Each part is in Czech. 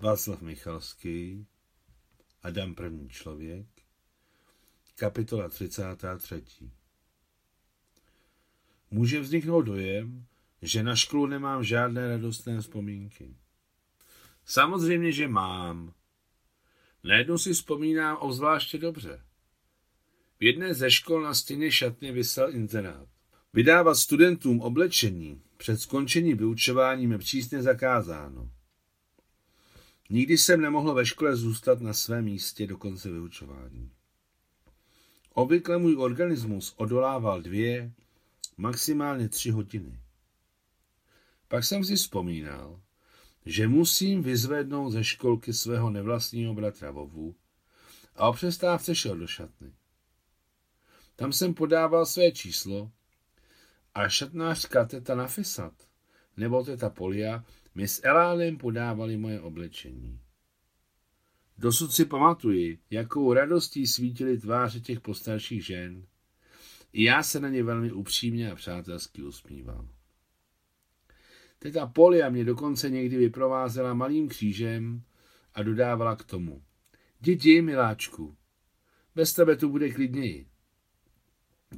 Václav Michalský, Adam první člověk, kapitola 33. Může vzniknout dojem, že na školu nemám žádné radostné vzpomínky. Samozřejmě, že mám. Najednou si vzpomínám obzvláště dobře. V jedné ze škol na stěně šatny vysel internát. Vydávat studentům oblečení před skončením vyučování je přísně zakázáno. Nikdy jsem nemohl ve škole zůstat na svém místě do konce vyučování. Obvykle můj organismus odolával dvě, maximálně tři hodiny. Pak jsem si vzpomínal, že musím vyzvednout ze školky svého nevlastního bratra Vovu a o přestávce šel do šatny. Tam jsem podával své číslo a šatnářka teta Nafisat nebo teta Polia mi s Elánem podávali moje oblečení. Dosud si pamatuji, jakou radostí svítily tváře těch postarších žen. I já se na ně velmi upřímně a přátelsky usmíval. Teta Polia mě dokonce někdy vyprovázela malým křížem a dodávala k tomu. Děti, miláčku, bez tebe tu bude klidněji.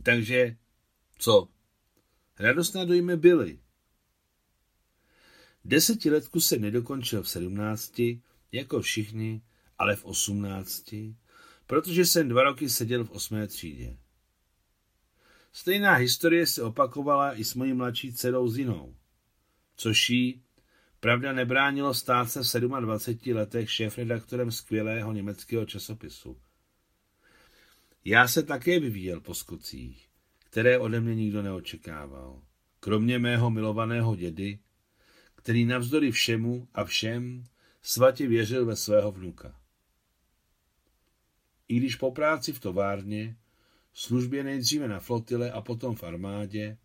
Takže, co? Radostné dojmy byly. Desetiletku se nedokončil v sedmnácti, jako všichni, ale v osmnácti, protože jsem dva roky seděl v osmé třídě. Stejná historie se opakovala i s mojí mladší dcerou Zinou, což jí, pravda, nebránilo stát se v 27 letech šéf-redaktorem skvělého německého časopisu. Já se také vyvíjel po skocích, které ode mě nikdo neočekával. Kromě mého milovaného dědy, který navzdory všemu a všem svatě věřil ve svého vnuka. I když po práci v továrně, službě nejdříve na flotile a potom v armádě,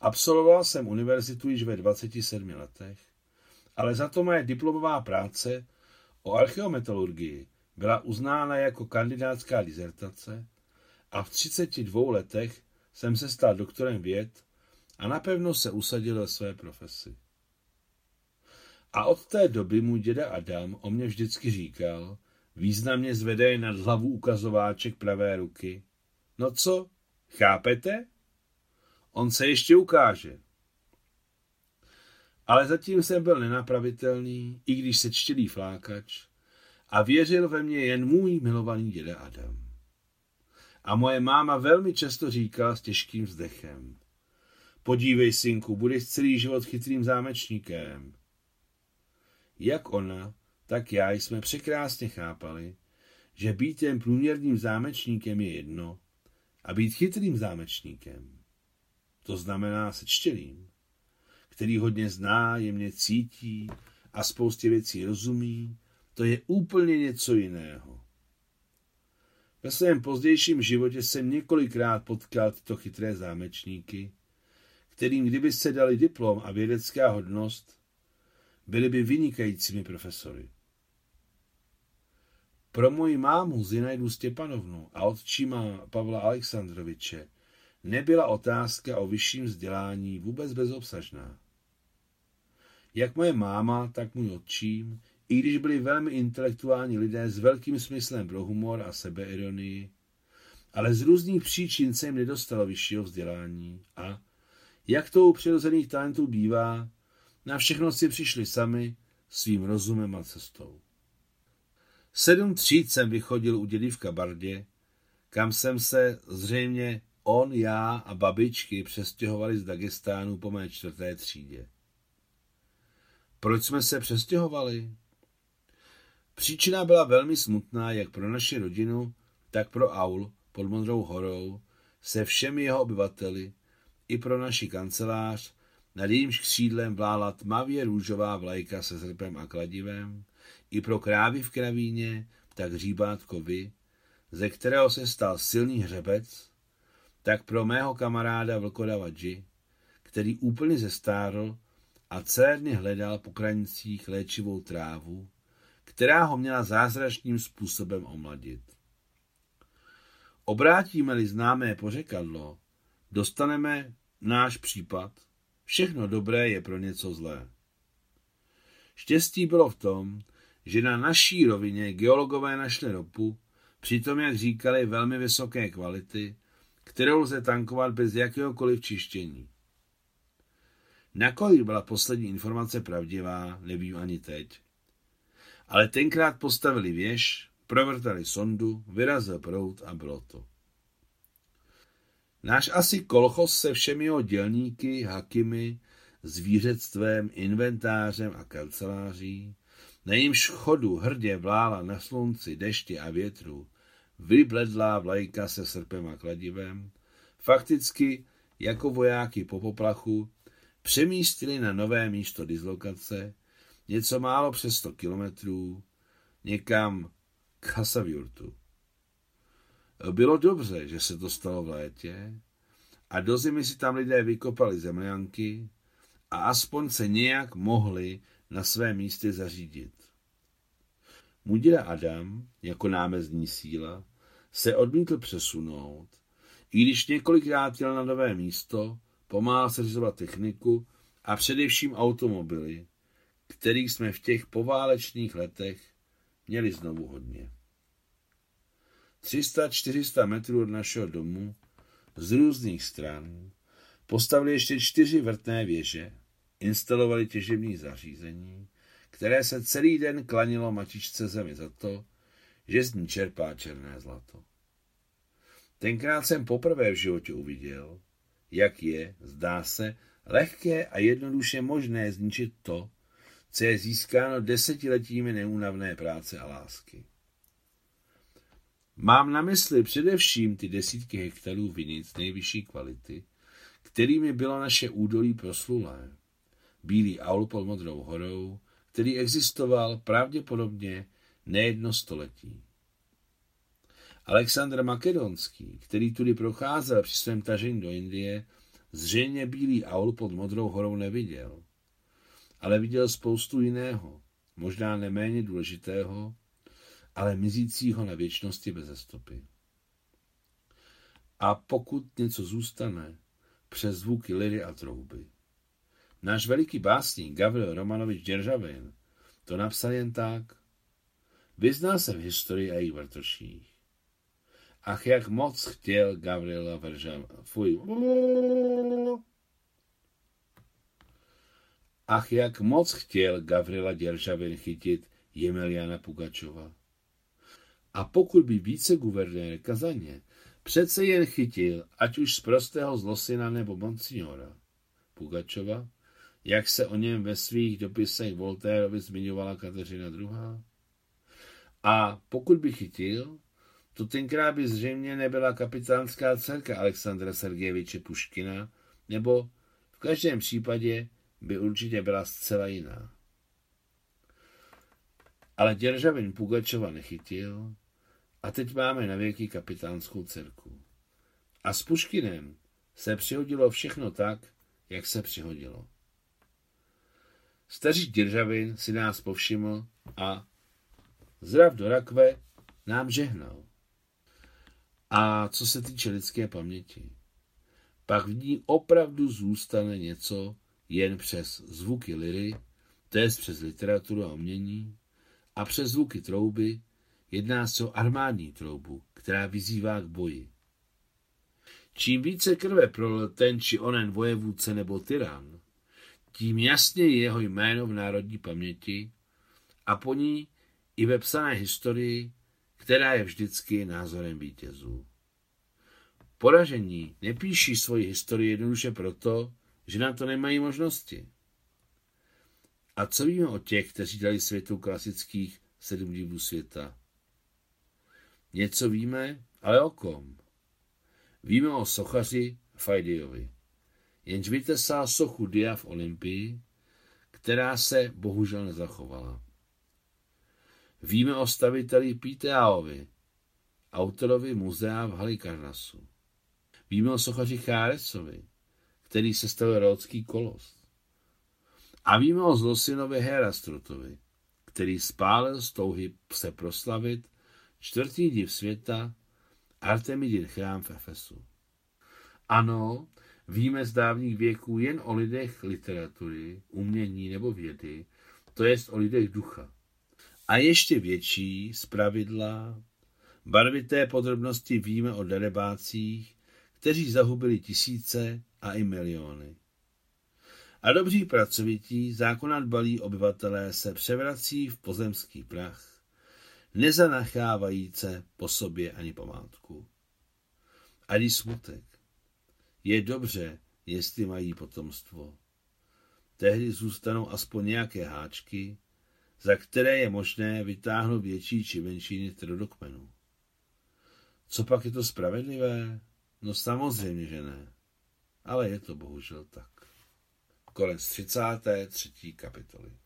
absolvoval jsem univerzitu již ve 27 letech, ale za to moje diplomová práce o archeometalurgii byla uznána jako kandidátská dizertace a v 32 letech jsem se stal doktorem věd a napevno se usadil ve své profesi. A od té doby můj děda Adam o mě vždycky říkal, významně zvedej nad hlavu ukazováček pravé ruky. No co, chápete? On se ještě ukáže. Ale zatím jsem byl nenapravitelný, i když se čtělý flákač, a věřil ve mě jen můj milovaný děda Adam. A moje máma velmi často říkala s těžkým vzdechem. Podívej, synku, budeš celý život chytrým zámečníkem. Jak ona, tak já jsme překrásně chápali, že být jen průměrným zámečníkem je jedno a být chytrým zámečníkem, to znamená sečtělým, který hodně zná, jemně cítí a spoustě věcí rozumí, to je úplně něco jiného. Ve svém pozdějším životě jsem několikrát potkal tyto chytré zámečníky, kterým kdyby se dali diplom a vědecká hodnost, byli by vynikajícími profesory. Pro moji mámu Zinajdu Stěpanovnu a otčíma Pavla Alexandroviče nebyla otázka o vyšším vzdělání vůbec bezobsažná. Jak moje máma, tak můj otčím, i když byli velmi intelektuální lidé s velkým smyslem pro humor a sebeironii, ale z různých příčin se jim nedostalo vyššího vzdělání a, jak to u přirozených talentů bývá, na všechno si přišli sami svým rozumem a cestou. Sedm tříd jsem vychodil u dědy v Kabardě, kam jsem se zřejmě on, já a babičky přestěhovali z Dagestánu po mé čtvrté třídě. Proč jsme se přestěhovali? Příčina byla velmi smutná jak pro naši rodinu, tak pro Aul pod Modrou horou, se všemi jeho obyvateli, i pro naši kancelář, nad jejímž křídlem vlála tmavě růžová vlajka se zrpem a kladivem, i pro krávy v kravíně, tak hříbátko vy, ze kterého se stal silný hřebec, tak pro mého kamaráda vlkodava G, který úplně zestárl a cérně hledal po kranicích léčivou trávu, která ho měla zázračným způsobem omladit. Obrátíme-li známé pořekadlo, dostaneme náš případ, všechno dobré je pro něco zlé. Štěstí bylo v tom, že na naší rovině geologové našli ropu, přitom, jak říkali, velmi vysoké kvality, kterou lze tankovat bez jakéhokoliv čištění. Nakolik byla poslední informace pravdivá, nevím ani teď. Ale tenkrát postavili věž, provrtali sondu, vyrazil prout a bylo to. Náš asi kolchos se všemi jeho dělníky, hakimy, zvířectvem, inventářem a kanceláří, na jejímž chodu hrdě vlála na slunci, dešti a větru, vybledlá vlajka se srpem a kladivem, fakticky jako vojáky po poplachu přemístili na nové místo dislokace, něco málo přes 100 kilometrů, někam k Hasaviurtu. Bylo dobře, že se to stalo v létě a do zimy si tam lidé vykopali zemlянky a aspoň se nějak mohli na své místě zařídit. Mudira Adam, jako námezní síla, se odmítl přesunout, i když několikrát jel na nové místo, pomáhal seřizovat techniku a především automobily, kterých jsme v těch poválečných letech měli znovu hodně. 300-400 metrů od našeho domu z různých stran postavili ještě čtyři vrtné věže, instalovali těžební zařízení, které se celý den klanilo matičce zemi za to, že z ní čerpá černé zlato. Tenkrát jsem poprvé v životě uviděl, jak je, zdá se, lehké a jednoduše možné zničit to, co je získáno desetiletími neúnavné práce a lásky. Mám na mysli především ty desítky hektarů vinic nejvyšší kvality, kterými bylo naše údolí proslulé. Bílý aul pod Modrou horou, který existoval pravděpodobně nejedno století. Alexandr Makedonský, který tudy procházel při svém tažení do Indie, zřejmě bílý aul pod Modrou horou neviděl. Ale viděl spoustu jiného, možná neméně důležitého, ale mizícího na věčnosti bez stopy. A pokud něco zůstane, přes zvuky liry a trouby. Náš veliký básník Gavril Romanovič Děržavin to napsal jen tak. Vyznal se v historii a jejich vrtoších. Ach, jak moc chtěl Gavrila Veržam... Fuj. Ach, jak moc chtěl Gavrila Děržavin chytit Jemeliana Pugačova. A pokud by více guvernér Kazaně přece jen chytil, ať už z prostého zlosina nebo monsignora Pugačova, jak se o něm ve svých dopisech Voltérovi zmiňovala Kateřina II. A pokud by chytil, to tenkrát by zřejmě nebyla kapitánská dcerka Alexandra Sergejeviče Puškina, nebo v každém případě by určitě byla zcela jiná. Ale Děržavin Pugačova nechytil a teď máme na věky kapitánskou dcerku. A s Puškinem se přihodilo všechno tak, jak se přihodilo. Staří Děržavin si nás povšiml a zdrav do rakve nám žehnal. A co se týče lidské paměti, pak v ní opravdu zůstane něco jen přes zvuky liry, to přes literaturu a umění, a přes zvuky trouby jedná se o armádní troubu, která vyzývá k boji. Čím více krve prolil ten či onen vojevůdce nebo tyran, tím jasně je jeho jméno v národní paměti a po ní i ve psané historii, která je vždycky názorem vítězů. Poražení nepíší svoji historii jednoduše proto, že na to nemají možnosti. A co víme o těch, kteří dali světu klasických sedm divů světa? Něco víme, ale o kom? Víme o sochaři Fajdiovi jenž vytesal sochu Dia v Olympii, která se bohužel nezachovala. Víme o staviteli Píteaovi, autorovi muzea v Halikarnasu. Víme o sochaři Cháresovi, který se stavil Rodský kolos. A víme o zlosinovi Herastrutovi, který spálil z touhy se proslavit čtvrtý div světa Artemidin chrám v Efesu. Ano, Víme z dávných věků jen o lidech literatury, umění nebo vědy, to jest o lidech ducha. A ještě větší zpravidla, barvité podrobnosti víme o darebácích, kteří zahubili tisíce a i miliony. A dobří pracovití, zákona dbalí obyvatelé se převrací v pozemský prach, nezanachávajíce po sobě ani památku. A když smutek. Je dobře, jestli mají potomstvo. Tehdy zůstanou aspoň nějaké háčky, za které je možné vytáhnout větší či menší nitro do kmenu. Co pak je to spravedlivé? No samozřejmě, že ne. Ale je to bohužel tak. Konec 33. kapitoly.